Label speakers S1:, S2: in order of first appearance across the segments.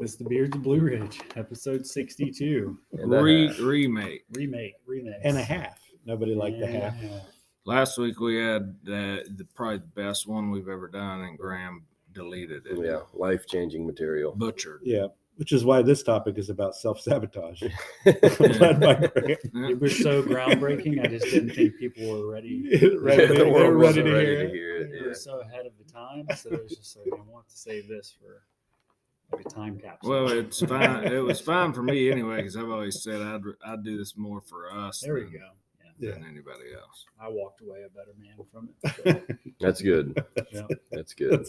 S1: It's the Beards of Blue Ridge, episode 62.
S2: And that
S3: Re-
S2: half.
S3: remake.
S1: Remake, remake.
S4: and a half. Nobody liked the half.
S3: Last week we had the, the probably the best one we've ever done, and Graham deleted it.
S2: yeah, life changing material.
S3: Butchered.
S4: Yeah, which is why this topic is about self sabotage. Led by Grant.
S3: Yeah.
S1: It was so groundbreaking. I just didn't think people were ready.
S4: Right,
S2: Yeah,
S4: they,
S2: the
S4: they
S2: world
S4: were ready
S2: wasn't
S4: to
S2: ready
S4: hear
S2: to
S4: it.
S2: hear it.
S1: We
S2: yeah.
S1: were so ahead of the time, so it was just like I want to save this for like a time capsule.
S3: Well, it's fine. it was fine for me anyway because I've always said I'd I'd do this more for us.
S1: there we
S3: than,
S1: go. Yeah.
S3: Than anybody else.
S1: I walked away a better man from it. so,
S2: That's good.
S1: yeah.
S2: That's good.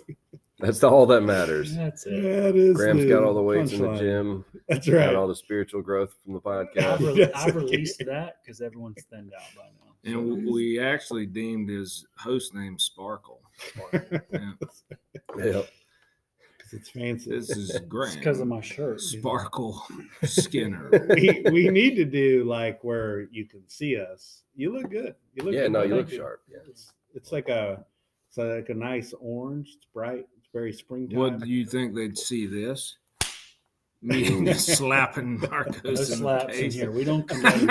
S2: That's the, all that matters.
S1: That's it.
S4: That is
S2: Graham's got all the weights in the gym.
S4: That's
S2: Got
S4: right.
S2: all the spiritual growth from the
S1: I've,
S2: podcast.
S1: re-
S4: Yes,
S1: I've
S4: I
S1: released that because everyone's thinned out by now.
S3: And
S1: it's-
S3: we actually deemed his host name Sparkle. Yeah.
S2: Yep.
S4: 'Cause it's fancy.
S3: This is
S1: great.
S3: it's
S1: because of my shirt.
S3: Sparkle Skinner.
S4: we, we need to do like where you can see us. You look good. You look
S2: Yeah,
S4: good.
S2: no, you
S4: Thank
S2: look sharp. Yeah.
S4: It's, it's like a it's like a nice orange. It's bright. It's very springtime.
S3: What do you think they'd see this? Me just slapping
S1: No
S3: Marcos in the
S1: slaps in
S3: face.
S1: here. We don't condone.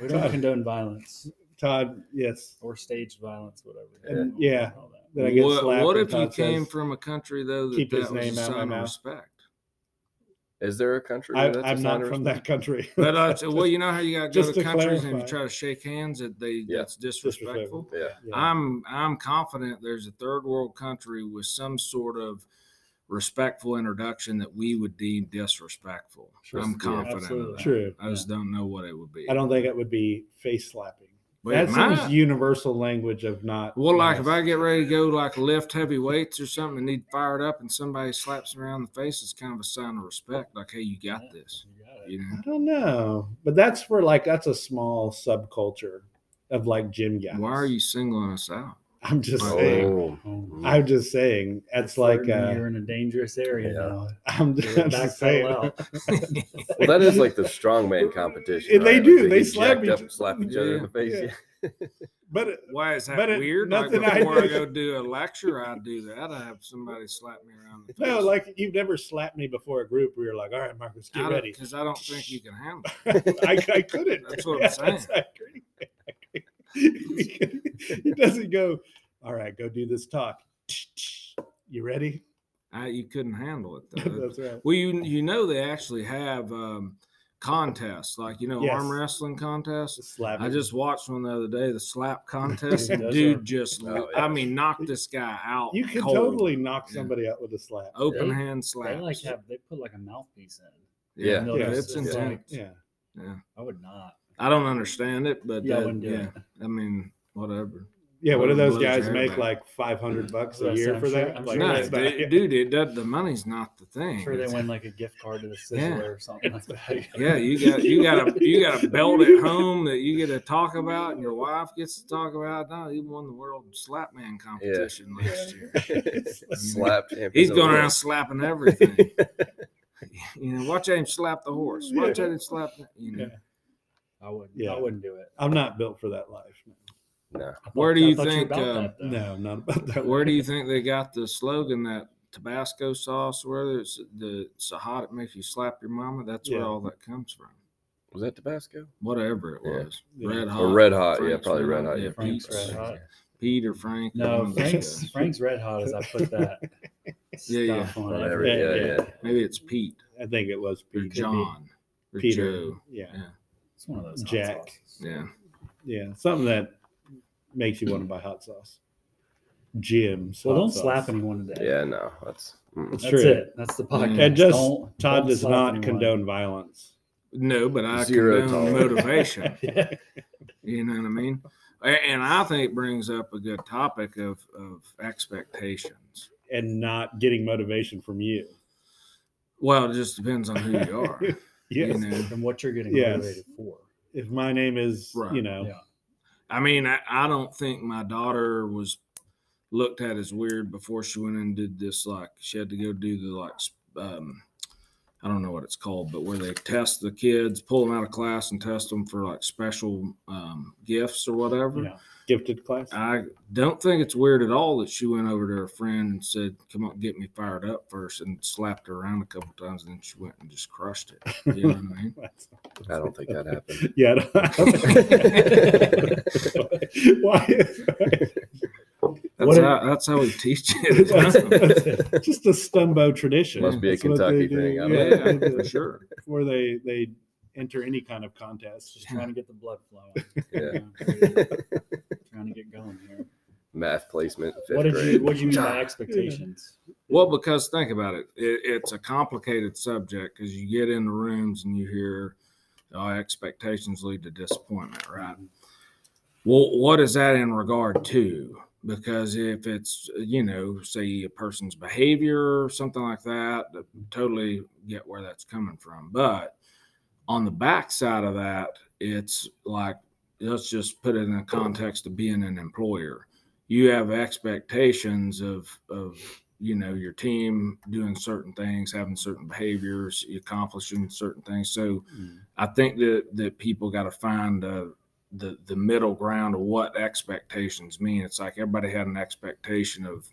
S1: We don't condone violence
S4: Todd? Yes.
S1: or staged violence, whatever.
S4: And yeah,
S1: All that.
S4: that I get
S3: What,
S4: slapped.
S3: what if you
S4: Todd
S3: came from a country though that
S4: Keep his
S3: that was
S4: name
S3: a
S4: out my
S3: sign of
S4: mouth.
S3: respect?
S2: Is there a country?
S4: I,
S2: where that's a
S4: I'm
S2: sign
S4: not from that country.
S3: But uh, so- well, you know how you got to go to
S4: to
S3: countries and you try to shake hands, that they
S2: Yeah.
S3: that's disrespectful.
S2: Yeah.
S4: Yeah.
S3: I'm I'm confident there's a third world country with some sort of respectful introduction that we would deem disrespectful.
S4: Sure.
S3: I'm
S4: Yeah,
S3: confident of that.
S4: True.
S3: I just don't know what it would be.
S4: I don't think it would be face slapping.
S3: But
S4: that
S3: it
S4: seems
S3: might.
S4: universal language of not.
S3: Well, like if. I get ready to go like lift heavy weights or something and need fired up and somebody slaps me around the face, it's kind of a sign of respect. Like, hey, you got
S1: Yeah.
S3: this.
S1: You got it.
S3: You know.
S4: I don't know, but that's for like that's a small subculture of like gym guys.
S3: Why are you singling us out?
S4: I'm just saying.
S2: Oh.
S1: Oh,
S4: I'm just saying. It's like uh,
S1: you're in a dangerous area
S2: Yeah.
S1: now.
S4: I'm
S1: You're
S4: just saying.
S2: Well, that is like the strongman competition.
S4: And they do,
S2: Like
S4: they
S2: get
S4: slap each-
S2: up slap each other in the face.
S4: Yeah.
S2: Yeah.
S4: But
S3: Why is that
S4: But
S3: weird? Like
S4: nothing I
S3: before I,
S4: do-
S3: go do a lecture, I do that. I have somebody slap me around the face.
S4: no, like you've never slapped me before a group where you're like, all right, Marcus, get ready.
S3: because I don't think you can handle. it.
S4: I, I couldn't.
S3: That's what I'm saying.
S4: I agree. I agree. he doesn't go, all right, go do this talk. You ready?
S3: I, you couldn't handle it though.
S4: That's right.
S3: well, you you know they actually have um, contests like you know
S4: Yes.
S3: arm wrestling contests.
S4: Slap
S3: I just watched one the other day, the slap contest. and dude
S1: are-
S3: just,
S2: Oh, yeah.
S3: I mean, knocked this guy out.
S4: you can
S3: cold.
S4: totally knock
S3: Yeah.
S4: somebody out with a slap.
S3: open
S1: They-
S3: hand
S1: They like have they put like a mouthpiece in.
S2: Yeah.
S1: They'll
S4: Yeah,
S1: just-
S3: it's
S1: it's
S3: intense.
S1: like-
S4: Yeah.
S3: Yeah.
S1: I would not.
S3: I don't understand it, but
S1: Yeah, I
S3: that-
S1: wouldn't
S3: yeah. I mean, whatever.
S4: Yeah, what do those guys make
S3: back.
S4: like five hundred mm. bucks
S1: That's what
S4: a
S1: I
S4: year
S1: I'm
S4: for
S1: sure-
S4: that?
S1: I'm
S4: Like,
S3: No,
S4: that's not-
S3: dude, dude, it does, the money's not the thing.
S1: I'm sure they
S3: It's-
S1: win like a gift card to the Sizzler
S3: Yeah.
S1: or something like that.
S3: Yeah, you got you got a you got a belt at home that you get to talk about, and your wife gets to talk about. No, he won the world slapman competition last year.
S2: Slap.
S3: He's going around slapping everything. you know, watch him slap the horse. Watch
S4: Yeah.
S3: him slap. You know,
S4: Yeah.
S1: I wouldn't.
S4: Yeah.
S1: I wouldn't do it.
S4: I'm not built for that life.
S2: No.
S1: I
S3: Where do
S1: I
S3: you
S1: thought were
S3: think,
S1: about
S3: uh,
S1: that, though.
S4: No, not about that.
S3: where do you think they got the slogan that Tabasco sauce? Whether it's the so hot it makes you slap your mama. That's where
S4: Yeah.
S3: all that comes from.
S2: Was that Tabasco?
S3: Whatever it
S2: Yeah.
S3: was,
S4: Yeah.
S3: red hot
S2: Or Red Hot? Yeah,
S3: Frank's
S2: probably Red Hot.
S3: Yeah,
S2: Yeah,
S1: Frank's
S3: Pete's-
S1: Red Hot.
S3: Pete or Frank. one
S1: No,
S3: of those
S1: Frank's
S3: guys.
S1: Frank's Red Hot as I put that
S3: Yeah, yeah.
S1: stuff on
S2: Whatever.
S1: every-
S2: Yeah,
S4: Yeah,
S2: yeah.
S3: Maybe it's Pete
S4: I think it was
S3: or
S4: Pete.
S3: John or
S4: Peter.
S3: Joe.
S4: Yeah.
S3: Yeah.
S1: It's one of those hot
S4: Jack.
S1: sauces.
S3: Yeah.
S4: Yeah. Something that makes you want to buy hot sauce. Jim's.
S1: Well,
S4: hot
S1: don't
S4: sauce.
S1: slap anyone today.
S2: Yeah, no. That's mm.
S4: That's
S1: That's
S4: true.
S1: it. That's the podcast.
S4: And just
S1: Don't-
S4: Todd
S1: don't
S4: does
S1: slap
S4: not
S1: anyone.
S4: condone violence.
S3: No, but I
S2: Zero
S3: condone
S2: tolerance.
S3: motivation.
S1: Yeah.
S3: You know what I mean? A- And I think it brings up a good topic of, of expectations.
S4: and not getting motivation from you.
S3: Well, it just depends on who you are.
S4: Yes.
S3: You know,
S1: and what you're getting
S4: Yes.
S1: motivated for.
S4: If my name is,
S3: Right.
S4: you know,
S1: Yeah.
S3: I mean, I, I don't think my daughter was looked at as weird before she went and did this. Like, she had to go do the like, um, I don't know what it's called, but where they test the kids, pull them out of class and test them for like special um, gifts or whatever.
S1: Yeah.
S4: Gifted class.
S3: I don't think it's weird at all that she went over to her friend and said, "Come on, get me fired up first, and slapped her around a couple times, and then she went and just crushed it. You know what I mean?
S2: I don't think that happened.
S4: Yeah. Why?
S3: That's
S4: What
S3: how that's how we teach it.
S4: That's- that's Just a Stumbo tradition.
S2: Must be a
S4: That's what they
S2: Kentucky
S4: do.
S2: thing, I
S3: yeah, yeah, for sure.
S4: Where they they enter any kind of contest.
S1: Just trying to get the blood flowing.
S2: Yeah.
S1: trying to get going here.
S2: Math placement. Fifth
S1: What did
S2: grade.
S1: you What did you mean by expectations?
S3: Well, because think about it, it it's a complicated subject because you get in the rooms and you hear oh, expectations lead to disappointment, right? Mm-hmm. Well, what is that in regard to? Because if it's, you know, say a person's behavior or something like that, I totally get where that's coming from. But on the back side of that, it's like, let's just put it in the context of being an employer. You have expectations of, of, you know, your team doing certain things, having certain behaviors, accomplishing certain things. So,
S1: Mm.
S3: I think that that people got to find uh, the the middle ground of what expectations mean. It's like everybody had an expectation of,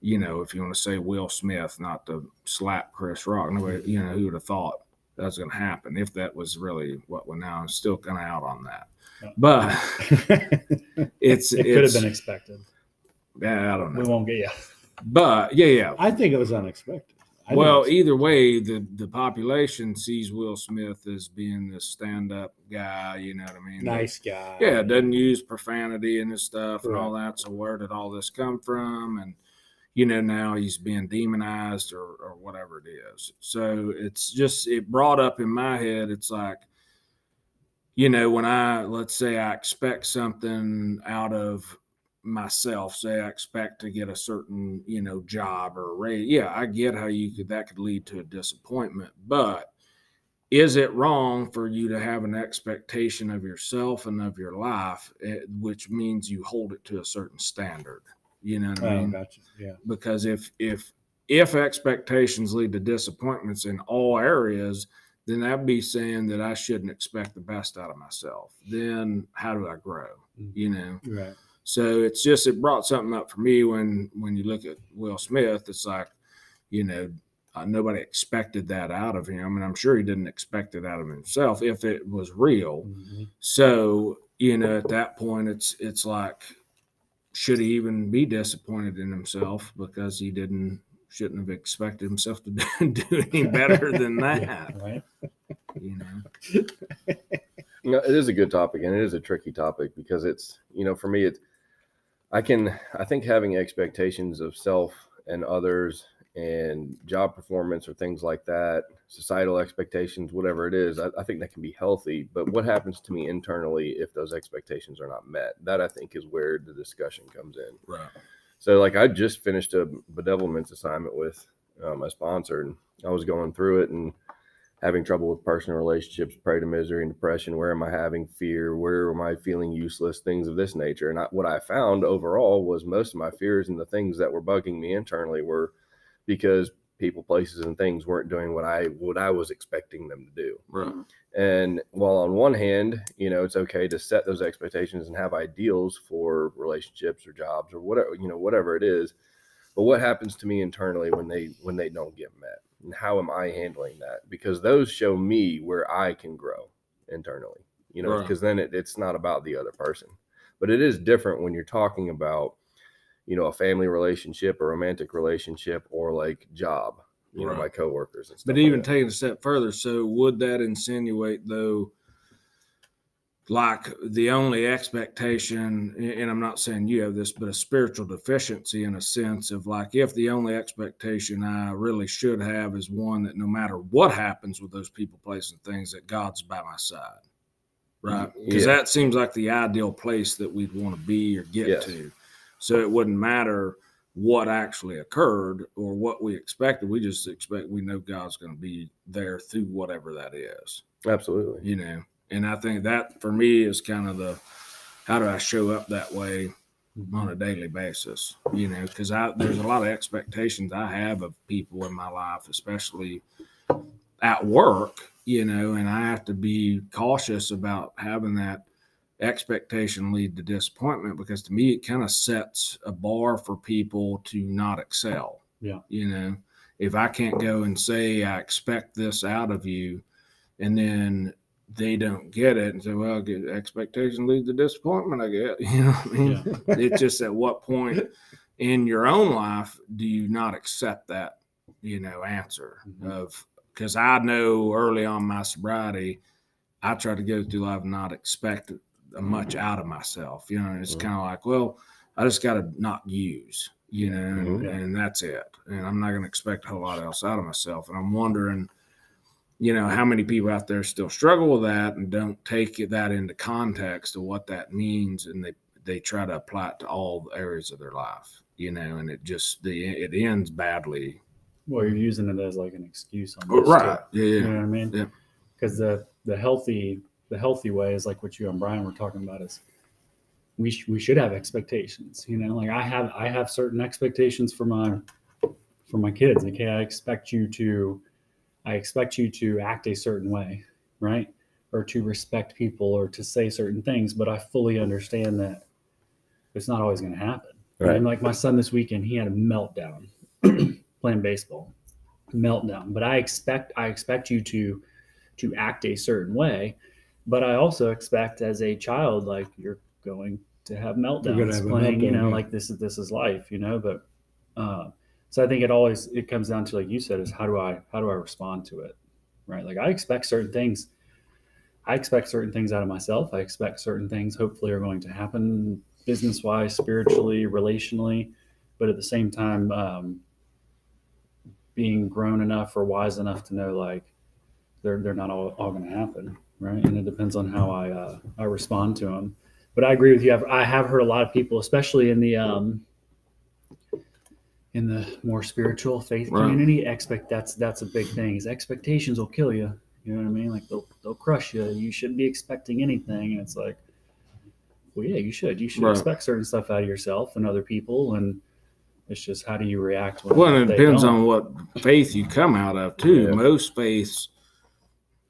S3: you know, if you want to say Will Smith, not to slap Chris Rock. Nobody, you know, who would have thought that was going to happen if that was really what went down. I'm still kind of out on that, but it's
S1: It could have been expected.
S3: yeah, I don't know.
S1: We won't get you.
S3: but yeah, yeah.
S4: I think it was unexpected. I
S3: Well, either way, the the population sees Will Smith as being this stand up guy. You know what I mean?
S4: nice guy.
S3: Yeah, doesn't use profanity and his stuff and all that. So where did all this come from? And you know, now he's being demonized or or whatever it is. So it's just it brought up in my head. It's like, you know, when I let's say I expect something out of myself, say I expect to get a certain, you know, job or raise. Yeah, I get how you could that could lead to a disappointment, but is it wrong for you to have an expectation of yourself and of your life, eh, which means you hold it to a certain standard? You know what I
S4: Oh,
S3: mean?
S4: gotcha. Yeah.
S3: Because if if if expectations lead to disappointments in all areas, then that'd be saying that I shouldn't expect the best out of myself. Then how do I grow?
S4: Mhm.
S3: You know.
S4: Right.
S3: So it's just it brought something up for me when when you look at Will Smith. It's like, you know, uh, nobody expected that out of him, and I'm sure he didn't expect it out of himself if it was real.
S4: Mhm.
S3: So you know, at that point, it's it's like, should he even be disappointed in himself because he didn't shouldn't have expected himself to do, do any better than that?
S1: Right.
S3: You know.
S2: You know, it is a good topic and it is a tricky topic because it's, you know, for me, it's, I can, I think having expectations of self and others and job performance or things like that, societal expectations, whatever it is, I, I think that can be healthy. But what happens to me internally if those expectations are not met? That I think is where the discussion comes in.
S3: Right.
S2: So, like, I just finished a bedevilments assignment with uh, my sponsor, and I was going through it and having trouble with personal relationships, prey to misery and depression. Where am I having fear? Where am I feeling useless? Things of this nature. And I, what I found overall was most of my fears and the things that were bugging me internally were because people, places, and things weren't doing what I what I was expecting them to do.
S3: Right. Mm-hmm.
S2: And while on one hand, you know, it's okay to set those expectations and have ideals for relationships or jobs or whatever, you know, whatever it is. But what happens to me internally when they when they don't get met? And how am I handling that? Because those show me where I can grow internally. You know,
S3: Right.
S2: because then it, it's not about the other person. But it is different when you're talking about, you know, a family relationship, a romantic relationship, or like job, you know, my coworkers and stuff.
S3: But
S2: like
S3: even
S2: that.
S3: taking a step further, so would that insinuate though, like the only expectation, and I'm not saying you have this, but a spiritual deficiency in a sense of like if the only expectation I really should have is one that no matter what happens with those people, places, and things, that God's by my side. Mm-hmm. Right. Because
S2: Yeah.
S3: that seems like the ideal place that we'd want to be or get
S2: Yes.
S3: to. So it wouldn't matter what actually occurred or what we expected. We just expect we know God's going to be there through whatever that is,
S2: absolutely.
S3: you know. And I think that for me is kind of the how do I show up that way on a daily basis, you know, because I there's a lot of expectations I have of people in my life, especially at work, you know, and I have to be cautious about having that expectation lead to disappointment because to me it kind of sets a bar for people to not excel.
S1: Yeah.
S3: You know, if I can't go and say I expect this out of you and then they don't get it and say, well, get expectation lead to disappointment, I get. You know what I mean?
S1: Yeah.
S3: it's just at what point in your own life do you not accept that, you know, answer
S1: Mhm.
S3: of because I know early on my sobriety, I tried to go through life and not expect much out of myself. You know, and it's
S2: Mhm.
S3: kind of like, well, I just got to not use, you know, and,
S2: Mhm.
S3: and that's it. And I'm not going to expect a whole lot else out of myself. And I'm wondering, you know, how many people out there still struggle with that and don't take that into context of what that means, and they they try to apply it to all areas of their life, you know, and it just the it ends badly.
S1: Well, you're using it as like an excuse on this,
S3: Right?
S1: too.
S3: Yeah.
S1: You
S3: yeah.
S1: know what I mean?
S3: Yeah.
S1: Because the the healthy the healthy way is like what you and Brian were talking about is we sh- we should have expectations. You know, like I have I have certain expectations for my for my kids. Okay, I expect you to I expect you to act a certain way, right? Or to respect people or to say certain things, but I fully understand that it's not always going to happen.
S2: Right.
S1: And like my son this weekend, he had a meltdown playing baseball, meltdown. But I expect I expect you to to act a certain way, but I also expect as a child, like you're going to have meltdowns
S4: have
S1: playing. you know,
S4: yeah.
S1: like this is this is life. You know, but uh, so I think it always it comes down to like you said is how do I how do I respond to it, right? Like I expect certain things. I expect certain things out of myself. I expect certain things hopefully are going to happen business wise, spiritually, relationally, but at the same time, um, being grown enough or wise enough to know like they're they're not all, all going to happen, right? And it depends on how I uh, I respond to them. But I agree with you. I've, I have heard a lot of people, especially in the um, in the more spiritual faith
S3: Right.
S1: community, expect that's that's a big thing. Is expectations will kill you. You know what I mean? Like they'll they'll crush you. You shouldn't be expecting anything, and it's like, well, yeah, you should. You should
S3: Right.
S1: expect certain stuff out of yourself and other people, and it's just how do you react
S3: Well, it depends
S1: don't.
S3: on what faith you come out of too.
S2: Yeah.
S3: Most faiths,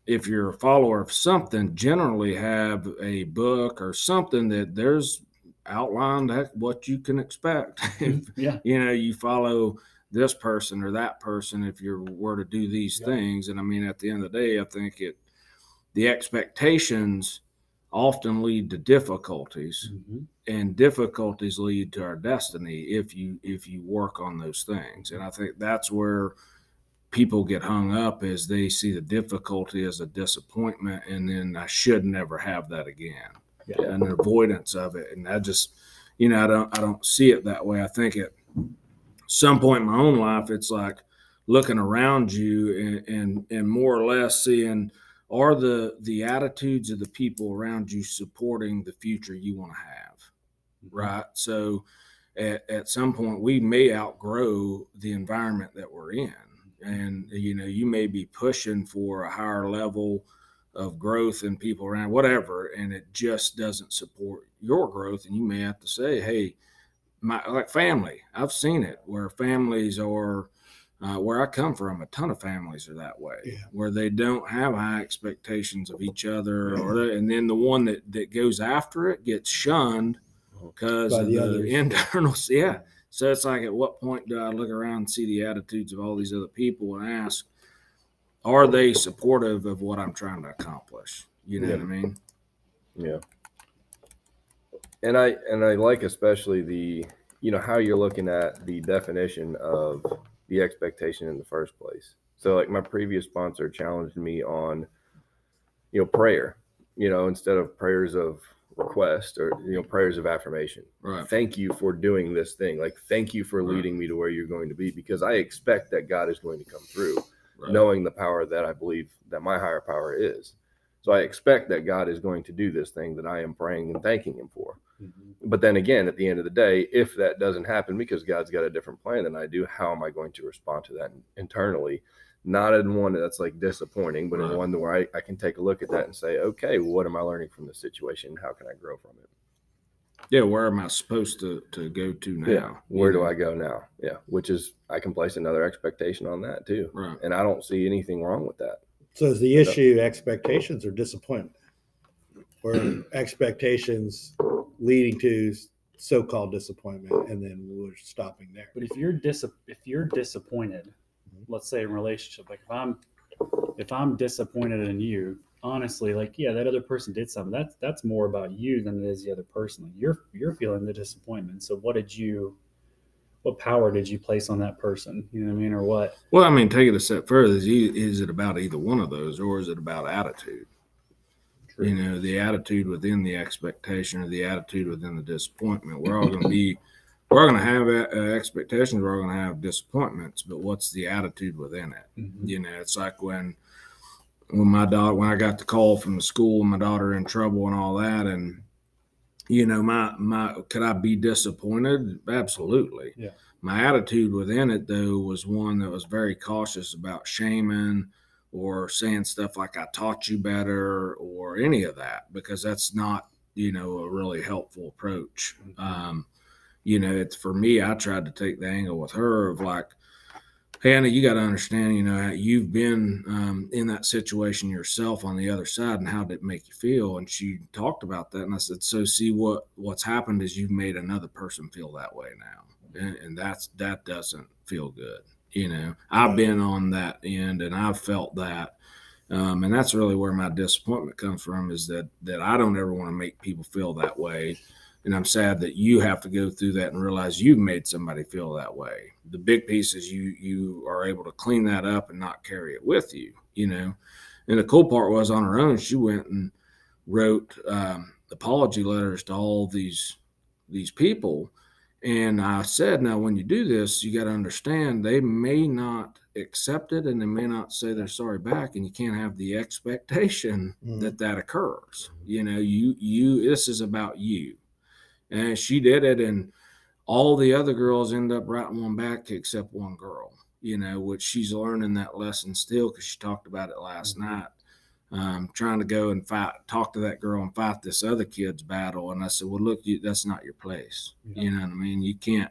S3: if you're a follower of something, generally have a book or something that there's outlined that what you can expect. if
S1: yeah.
S3: you know you follow this person or that person, if you were to do these
S1: Yeah.
S3: things, and I mean, at the end of the day, I think it the expectations often lead to difficulties
S1: Mhm.
S3: and difficulties lead to our destiny if you if you work on those things and i think that's where people get hung up is they see the difficulty as a disappointment and then i should never have that again
S1: Yeah.
S3: an avoidance of it and i just you know i don't i don't see it that way i think at some point in my own life it's like looking around you and and, and more or less seeing are the the attitudes of the people around you supporting the future you want to have mm-hmm. right so at, at some point we may outgrow the environment that we're in and you know you may be pushing for a higher level of growth and people around whatever and it just doesn't support your growth and you may have to say hey my like family i've seen it where families are uh, where I come from, a ton of families are that way,
S4: Yeah.
S3: where they don't have high expectations of each other, or they, and then the one that that goes after it gets shunned because
S4: By
S3: of
S4: the
S3: the, internals. Yeah. So it's like, at what point do I look around and see the attitudes of all these other people and ask, are they supportive of what I'm trying to accomplish? You know
S2: Yeah.
S3: what I mean?
S2: Yeah. And I and I like especially the you know how you're looking at the definition of the expectation in the first place. So like my previous sponsor challenged me on you know prayer, you know, instead of prayers of request or you know prayers of affirmation.
S3: Right.
S2: Thank you for doing this thing. Like thank you for
S3: Right.
S2: leading me to where you're going to be because I expect that God is going to come through
S3: Right.
S2: knowing the power that I believe that my higher power is. So I expect that God is going to do this thing that I am praying and thanking Him for.
S1: Mhm.
S2: But then again, at the end of the day, if that doesn't happen because God's got a different plan than I do, how am I going to respond to that internally? Not in one that's like disappointing, but
S3: Right.
S2: in one where I, I can take a look at that and say, okay, well, what am I learning from this situation? How can I grow from it?
S3: Yeah. Where am I supposed to, to go to now?
S2: Yeah. Where
S3: You
S2: do? I go now? Yeah. Which is, I can place another expectation on that too.
S3: Right.
S2: And I don't see anything wrong with that.
S4: So is the issue expectations or disappointment? Or expectations leading to so-called disappointment and then we're stopping there.
S1: But if you're dis if you're disappointed,
S4: Mhm.
S1: let's say in relationship, like if I'm if I'm disappointed in you, honestly, like yeah, that other person did something. That's that's more about you than it is the other person. Like you're you're feeling the disappointment. So what did you what power did you place on that person? You know what I mean? Or what?
S3: Well, I mean, take it a step further. Is, e- is it about either one of those, or is it about attitude? You know, the attitude within the expectation, or the attitude within the disappointment. We're all going to be, we're all going to have uh, expectations. We're all going to have disappointments. But what's the attitude within it?
S1: Mhm.
S3: You know, it's like when when my daughter when I got the call from the school, my daughter in trouble and all that, and you know, my my could I be disappointed? Absolutely.
S1: Yeah.
S3: My attitude within it though was one that was very cautious about shaming or saying stuff like I taught you better or any of that because that's not, you know, a really helpful approach.
S1: Mhm.
S3: Um, you know, it's for me, I tried to take the angle with her of like, Hannah, you got to understand, you know, you've been um, in that situation yourself on the other side, and how did it make you feel? And she talked about that, and I said, so see what what's happened is you've made another person feel that way now, and, and that's that doesn't feel good. You know, I've been on that end, and I've felt that, um, and that's really where my disappointment comes from is that that I don't ever want to make people feel that way. And I'm sad that you have to go through that and realize you've made somebody feel that way. The big piece is you you are able to clean that up and not carry it with you, you know. And the cool part was on her own, she went and wrote um, apology letters to all these these people. And I said, now when you do this, you got to understand they may not accept it and they may not say they're sorry back, and you can't have the expectation
S4: Mhm.
S3: that that occurs. You know, you you this is about you and she did it and all the other girls end up writing one back except one girl you know which she's learning that lesson still because she talked about it last
S1: Mhm.
S3: night um, trying to go and fight talk to that girl and fight this other kid's battle and i said well look you, that's not your place
S1: Yeah.
S3: you know what i mean you can't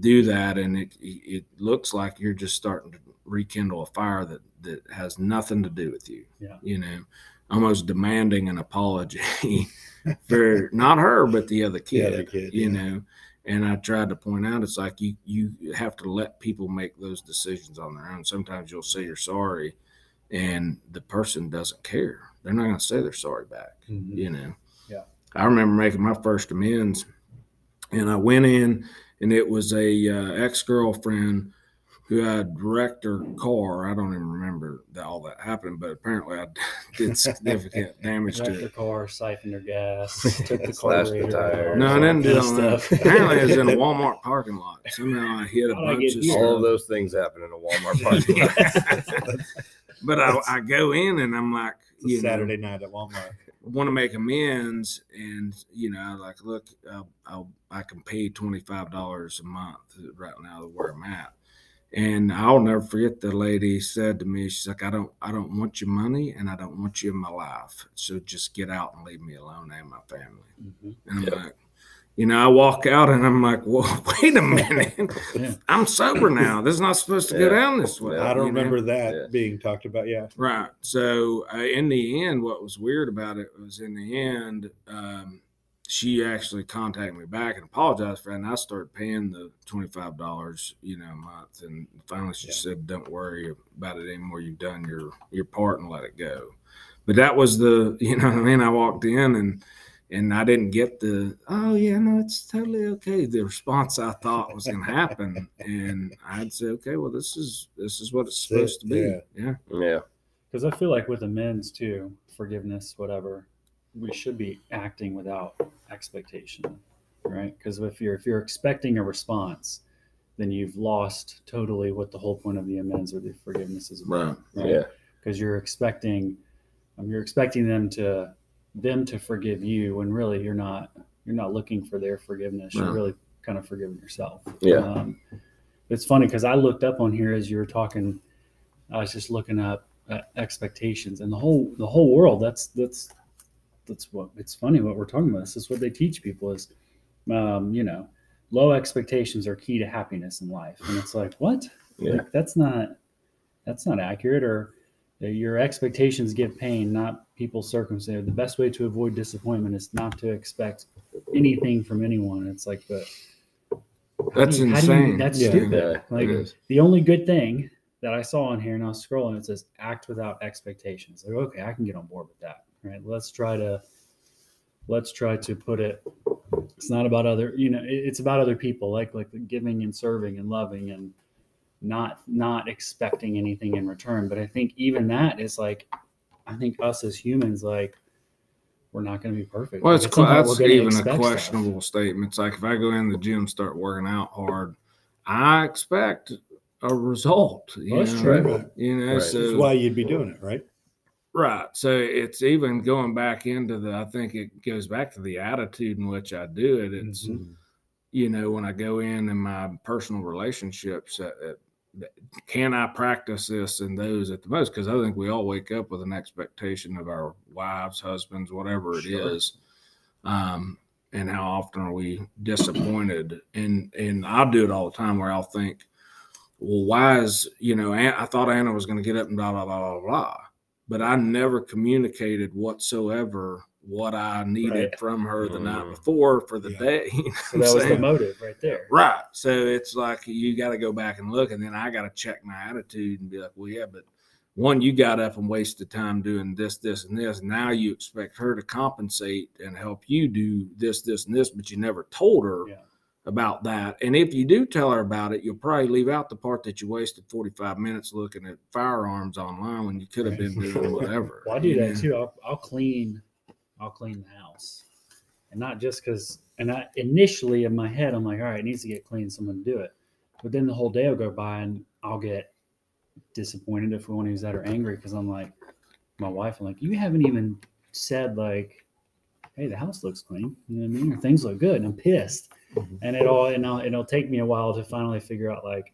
S3: do that and it it looks like you're just starting to rekindle a fire that that has nothing to do with you
S1: Yeah.
S3: you know almost demanding an apology for not her but the other
S4: The
S3: kid,
S4: other kid,
S3: you
S4: yeah.
S3: know and i tried to point out it's like you you have to let people make those decisions on their own sometimes you'll say you're sorry and the person doesn't care they're not going to say they're sorry back
S1: Mhm.
S3: you know
S1: Yeah.
S3: i remember making my first amends and i went in and it was a uh, ex-girlfriend who had wrecked her car i don't even remember that all that happened but apparently i did significant damage to
S1: Wrecked
S3: it
S1: their car, siphoned their gas, took the
S2: Slashed the
S1: carburetor.
S2: tire.
S3: No, I didn't do
S1: kind
S3: all
S1: of
S3: that. Apparently, it was in a Walmart parking lot. Somehow I hit a bunch of stuff.
S2: All of those things happen in a Walmart parking lot.
S3: but I, I go in and I'm like,
S4: It's a
S3: you know,
S4: Saturday night at Walmart.
S3: want to make amends, and you know, I'm like, look, I'll, I'll, I can pay twenty five dollars a month right now where I'm at. And I'll never forget the lady said to me, she's like, I don't, I don't want your money, and I don't want you in my life. So just get out and leave me alone and my family.
S1: Mhm.
S3: And I'm
S2: Yep.
S3: like, you know, I walk out and I'm like, well, wait a minute.
S1: Yeah.
S3: I'm sober now. This is not supposed to go down this way.
S4: I don't
S3: you know?
S4: remember that
S2: Yeah.
S4: being talked about. Yeah.
S3: Right. So uh, in the end, what was weird about it was in the end, um, she actually contacted me back and apologized for it. And I started paying the $25, you know, a month. And finally she
S4: Yeah.
S3: said, don't worry about it anymore. You've done your, your part and let it go. But that was the, you know what I mean? I walked in and, and I didn't get the, oh yeah, no, it's totally okay. The response I thought was going to happen. And I'd say, okay, well, this is, this is what it's
S4: That's it,
S3: supposed to be.
S4: yeah.
S3: yeah.
S2: yeah.
S1: Because I feel like with amends too, forgiveness, whatever, we should be acting without expectation, right? Because if you're if you're expecting a response, then you've lost totally what the whole point of the amends or the forgiveness is about, right?
S2: Yeah.
S1: Because you're expecting, um, you're expecting them to them to forgive you when really you're not you're not looking for their forgiveness. You're
S3: No.
S1: really kind of forgiving yourself.
S2: Yeah.
S1: Um, it's funny because I looked up on here as you were talking. I was just looking up uh, expectations, and the whole the whole world. That's that's that's what it's funny what we're talking about. This is what they teach people is, um, you know, low expectations are key to happiness in life, and it's like what?
S2: Yeah.
S1: Like, that's not that's not accurate. Or that your expectations give pain, not people's circumstance. The best way to avoid disappointment is not to expect anything from anyone. It's like, but
S3: That's
S1: you- how do you-
S3: insane.
S1: that's
S3: Yeah.
S1: stupid.
S2: Yeah,
S1: like the only good thing that I saw on here, and I was scrolling, it says act without expectations. Like, okay, I can get on board with that. Right? Let's try to let's try to put it. It's not about other, you know, it's about other people, like like the giving and serving and loving and not not expecting anything in return. But I think even that is like, I think us as humans, like, we're not going to be perfect.
S3: Well, it's
S1: at some
S3: que-
S1: point,
S3: that's even a
S1: expect stuff.
S3: questionable statement. It's like if I go in the gym, start working out hard, I expect a result. You
S1: Well, that's
S3: know?
S1: true.
S3: You know,
S2: Right.
S3: so
S4: That's why you'd be doing it, right?
S3: Right. So it's even going back into the, I think it goes back to the attitude in which I do it. It's,
S1: Mhm.
S3: you know, when I go in in my personal relationships, uh, uh, can I practice this in those at the most? Because I think we all wake up with an expectation of our wives, husbands, whatever it is,
S1: Sure.
S3: Um, and how often are we disappointed? And and I'll do it all the time where I'll think, well, why is you know I thought Anna was going to get up and blah blah blah blah blah, but I never communicated whatsoever what I needed
S1: Right.
S3: from her the night
S2: Mm.
S3: before for the
S4: Yeah.
S3: day. You know
S1: So that
S3: I'm
S1: was the motive right there.
S3: Right. So it's like you got to go back and look, and then I got to check my attitude and be like, well, yeah, but one, you got up and wasted time doing this, this, and this. Now you expect her to compensate and help you do this, this, and this, but you never told her
S1: Yeah.
S3: About that. And if you do tell her about it, you'll probably leave out the part that you wasted 45 minutes looking at firearms online when you could have been doing whatever.
S1: Well, I do that too. I'll, I'll clean, I'll clean the house, and not just because. And I initially in my head, I'm like, all right, it needs to get clean. Someone do it. But then the whole day will go by, and I'll get disappointed if we want to use that or angry because I'm like, my wife, I'm like, you haven't even said like, hey, the house looks clean. You know what I mean? Or things look good, and I'm pissed.
S4: Mhm.
S1: And it all, and I'll, it'll take me a while to finally figure out like,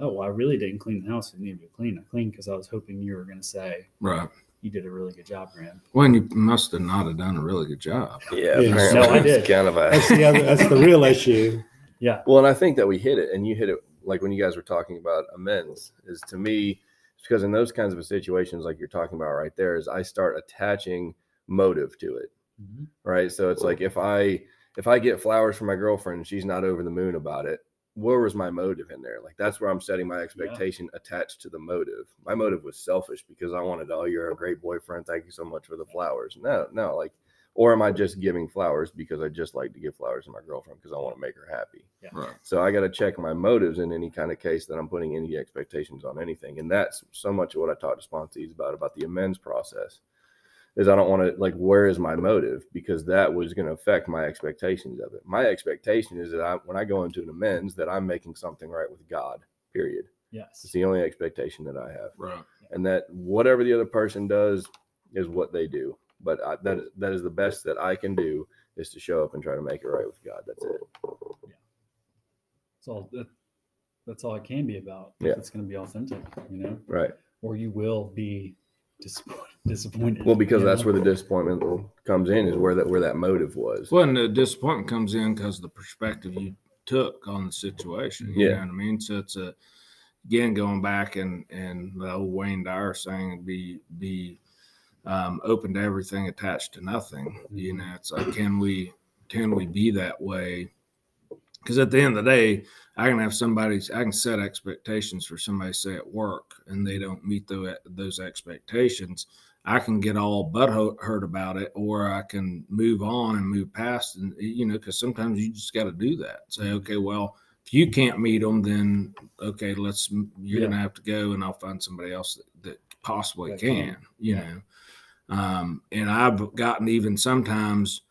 S1: oh, well, I really didn't clean the house. It needed to be clean. I cleaned because I was hoping you were going to say
S3: Right.
S1: you did a really good job, Graham.
S3: Well, and you must have not have done a really good job.
S2: Yeah,
S4: Yeah.
S1: No, I did.
S2: kind of a
S4: That's the other. That's the real issue.
S1: Yeah.
S2: Well, and I think that we hit it, and you hit it like when you guys were talking about amends. Is to me, because in those kinds of situations, like you're talking about right there, is I start attaching motive to it,
S1: Mhm.
S2: right? So it's like if I if I get flowers from my girlfriend and she's not over the moon about it, where was my motive in there? Like that's where I'm setting my expectation attached to the motive. My motive was selfish because I wanted, oh, you're a great boyfriend. Thank you so much for the flowers. No, no, like, or am I just giving flowers because I just like to give flowers to my girlfriend because I want to make her happy?
S3: Right.
S2: So I got to check my motives in any kind of case that I'm putting any expectations on anything. And that's so much of what I talked to sponsees about, about the amends process is I don't want to like, where is my motive? Because that was going to affect my expectations of it. My expectation is that I, when I go into an amends, that I'm making something right with God, period.
S1: Yes.
S2: It's the only expectation that I have.
S3: Right.
S2: And that whatever the other person does is what they do. But I, that, that is the best that I can do is to show up and try to make it right with God. That's it.
S1: That's all. That, that's all it can be about. if
S2: Yeah.
S1: It's going to be authentic, you know,
S2: Right.
S1: or you will be disappointed. disappointed
S2: Well, because
S1: you
S2: that's where the disappointment comes in, is where that where that motive was.
S3: Well, and the disappointment comes in because the perspective you took on the situation. You
S2: Yeah.
S3: know what I mean? So it's a again going back and and the old Wayne Dyer saying be be um, open to everything, attached to nothing. You know, it's like can we can we be that way? Because at the end of the day, I can have somebody, I can set expectations for somebody say at work and they don't meet those those expectations. I can get all but hurt about it, or I can move on and move past. And you know, because sometimes you just got to do that. Say, okay, well, if you can't meet them, then okay, let's. You're
S1: Yeah.
S3: gonna have to go, and I'll find somebody else that, that possibly
S1: That
S3: can.
S1: can.
S3: You
S1: Yeah.
S3: know, um, and I've gotten even sometimes.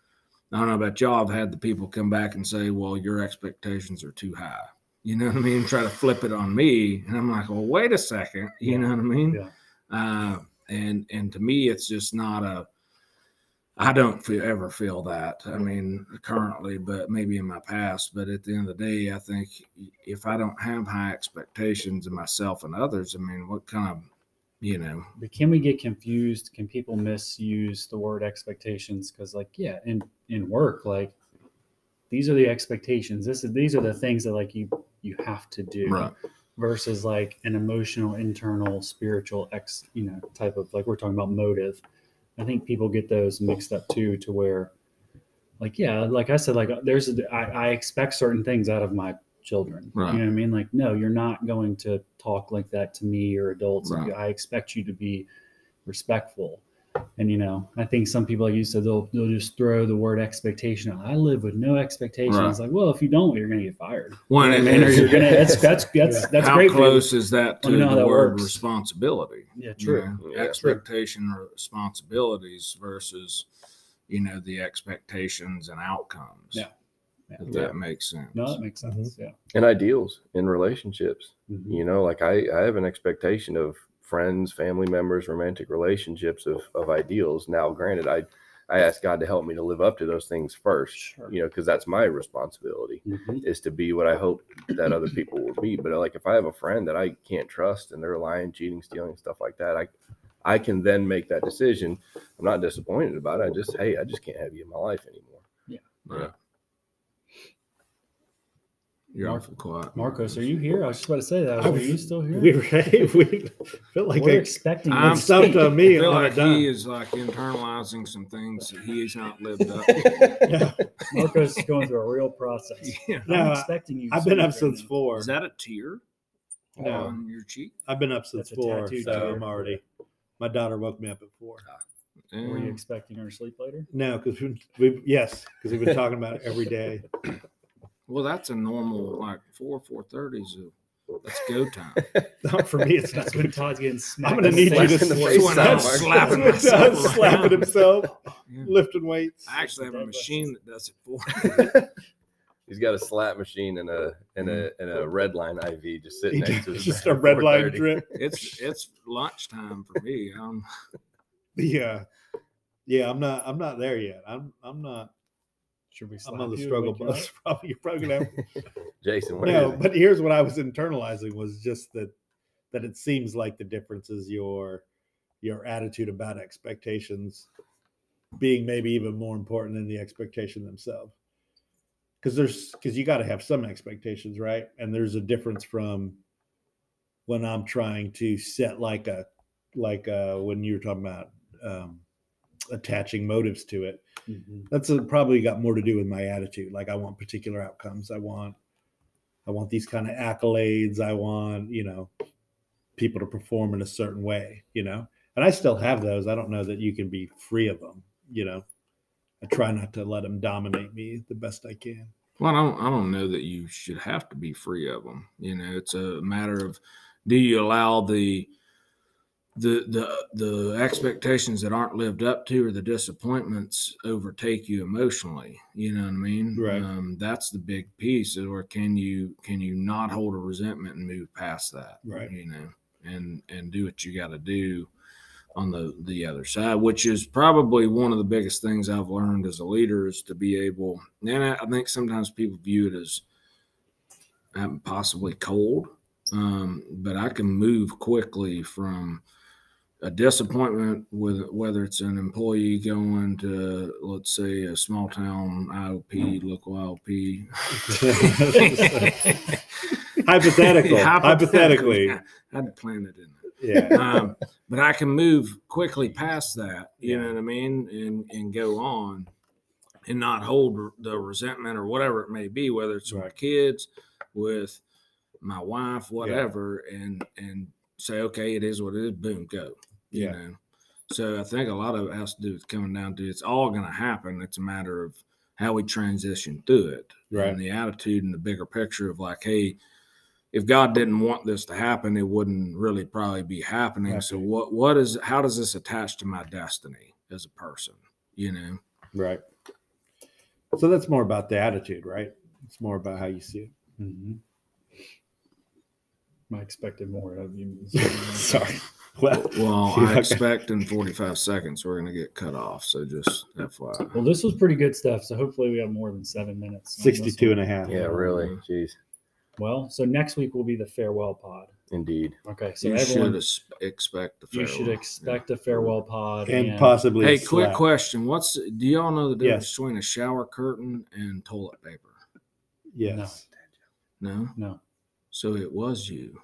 S3: I don't know about y'all. I've had the people come back and say, "Well, your expectations are too high." You know what I mean? Try to flip it on me, and I'm like, "Well, wait a second. You
S1: Yeah.
S3: know what I mean?"
S1: Yeah.
S3: uh, and and to me it's just not a i don't feel, ever feel that i mean currently but maybe in my past but at the end of the day i think if i don't have high expectations of myself and others i mean what kind of you know
S1: But can we get confused? Can people misuse the word expectations? Because, like, yeah, in in work, like these are the expectations. This is these are the things that like you you have to do.
S3: Right.
S1: versus like an emotional, internal, spiritual ex, you know, type of like we're talking about motive. I think people get those mixed up too, to where, like, yeah, like I said, like there's, a, I, I expect certain things out of my children.
S3: Right.
S1: You know what I mean? Like, no, you're not going to talk like that to me or adults.
S3: Right.
S1: I expect you to be respectful. And you know, I think some people, like you said, they'll they'll just throw the word expectation. out. I live with no expectations.
S3: Right.
S1: It's like, well, if you don't, you're gonna get fired.
S3: When
S1: I mean, you're gonna. That's that's that's that's
S3: how
S1: great.
S3: close is that to the word
S1: works.
S3: responsibility?
S1: Yeah,
S3: you
S1: true.
S3: know,
S2: Yeah, true.
S3: expectation or responsibilities versus, you know, the expectations and outcomes.
S1: Yeah. Yeah.
S3: If that makes sense.
S1: No, that makes sense. Yeah.
S2: and ideals in relationships.
S1: Mhm.
S2: You know, like I, I have an expectation of friends, family members, romantic relationships of, of ideals. Now, granted, I, I ask God to help me to live up to those things first,
S1: Sure.
S2: you know, because that's my responsibility
S1: Mhm.
S2: is to be what I hope that other people will be. But like, if I have a friend that I can't trust and they're lying, cheating, stealing, stuff like that, I, I can then make that decision. I'm not disappointed about it. I just, hey, I just can't have you in my life anymore.
S3: Right. You're
S1: Mark-
S3: awful quiet.
S1: Marcos, are you here? I was just about to say that.
S4: I
S1: Are
S4: was-
S1: you still here?
S4: We were, we felt like
S1: We're
S4: they
S1: expecting.
S3: I'm
S1: you.
S4: it's stumped on
S3: I
S4: me
S3: feel
S4: on
S3: like
S4: a
S3: he is like internalizing some things that he has not lived up.
S4: Yeah.
S1: Marcos is going through a real process.
S3: yeah.
S1: I'm
S4: No,
S1: expecting you. to
S4: I've been up
S1: right
S4: since
S1: now.
S4: four.
S3: Is that a tear
S4: No.
S3: on your cheek?
S4: I've been up since
S1: That's a
S4: four,
S1: tattooed
S4: so
S1: tear.
S4: I'm already. My daughter woke me up at four.
S1: Ah, were you expecting her to sleep later?
S4: No, because we, we yes, because we've been talking about it every day.
S3: Well, that's a normal like four four thirties. That's go time.
S4: Not for me, it's not
S1: That's when
S4: good.
S1: Todd's getting smacked.
S4: I'm gonna need you to
S2: in the
S1: with
S2: face,
S1: one
S2: Tom,
S1: arm.
S2: Mark.
S3: slapping myself
S4: slapping himself,
S3: Yeah.
S4: lifting weights.
S3: I actually have a machine that does it for.
S2: He's got a slap machine and a and a and a red line IV just sitting
S4: He
S2: next to his
S4: just a red line drip.
S3: It's it's lunchtime for me. Um,
S4: Yeah, yeah. I'm not. I'm not there yet. I'm. I'm not.
S1: Should we?
S4: I'm on the
S1: you,
S4: struggle
S1: wake you
S4: bus. Probably you're probably gonna have
S2: Jason, what
S4: no,
S2: is it?
S4: but here's what I was internalizing was just that that it seems like the difference is your your attitude about expectations being maybe even more important than the expectation themselves. Because there's because you got to have some expectations, right? And there's a difference from when I'm trying to set like a like uh when you were talking about um attaching motives to it.
S1: Mhm.
S4: that's a, probably got more to do with my attitude. Like i want particular outcomes. I want i want these kind of accolades. I want you know people to perform in a certain way you know? And i still have those. I don't know that you can be free of them you know? I try not to let them dominate me the best i can.
S3: Well, I don't I don't know that you should have to be free of them. You know, it's a matter of do you allow the the the the expectations that aren't lived up to or the disappointments overtake you emotionally you know what i mean
S4: Right.
S3: um, that's the big piece or can you can you not hold a resentment and move past that
S4: Right.
S3: you know and and do what you got to do on the the other side which is probably one of the biggest things i've learned as a leader is to be able and i, I think sometimes people view it as um, possibly cold um, but i can move quickly from a disappointment with whether it's an employee going to let's say a small town IOP, local IOP.
S4: Hypothetical.
S3: Yeah,
S4: Hypothetically.
S3: I had to plan it in
S4: yeah
S3: there. Um, but I can move quickly past that, you
S4: Yeah.
S3: know what I mean, and and go on and not hold the resentment or whatever it may be, whether it's with my kids, with my wife, whatever, and and say, okay, it is what it is, boom, go. You
S4: Yeah.
S3: know. So I think a lot of it has to do with coming down to it's all gonna happen. It's a matter of how we transition through it.
S4: Right.
S3: And the attitude and the bigger picture of like, hey, if God didn't want this to happen, it wouldn't really probably be happening. So what what is how does this attach to my destiny as a person? You know?
S4: right so that's more about the attitude right it's more about how you see it
S1: Mm-hmm. I expected more of you.
S4: sorry well
S3: Well, I
S4: okay.
S3: expect in 45 seconds we're gonna get cut off. So just FYI.
S1: Well, this was pretty good stuff. So hopefully we have more than seven minutes. on
S4: 62 and a half
S2: Yeah, really. Jeez.
S1: Well, so next week will be the farewell pod.
S2: Indeed.
S1: Okay, so
S3: you
S1: everyone,
S3: should expect the
S1: you should
S3: farewell.
S1: expect a farewell pod
S4: and possibly
S3: Hey,
S4: a
S3: quick
S4: slap.
S3: question. What's do y'all know the difference
S4: Yes.
S3: between a shower curtain and toilet paper?
S4: yes
S3: No.
S1: No,
S3: So it was you.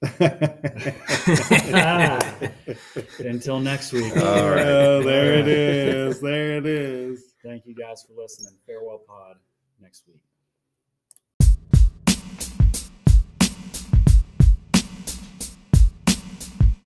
S3: Ah.
S1: Until next week.
S2: All right.
S4: Oh, there it is. There it is.
S1: Thank you guys for listening. Farewell pod next week.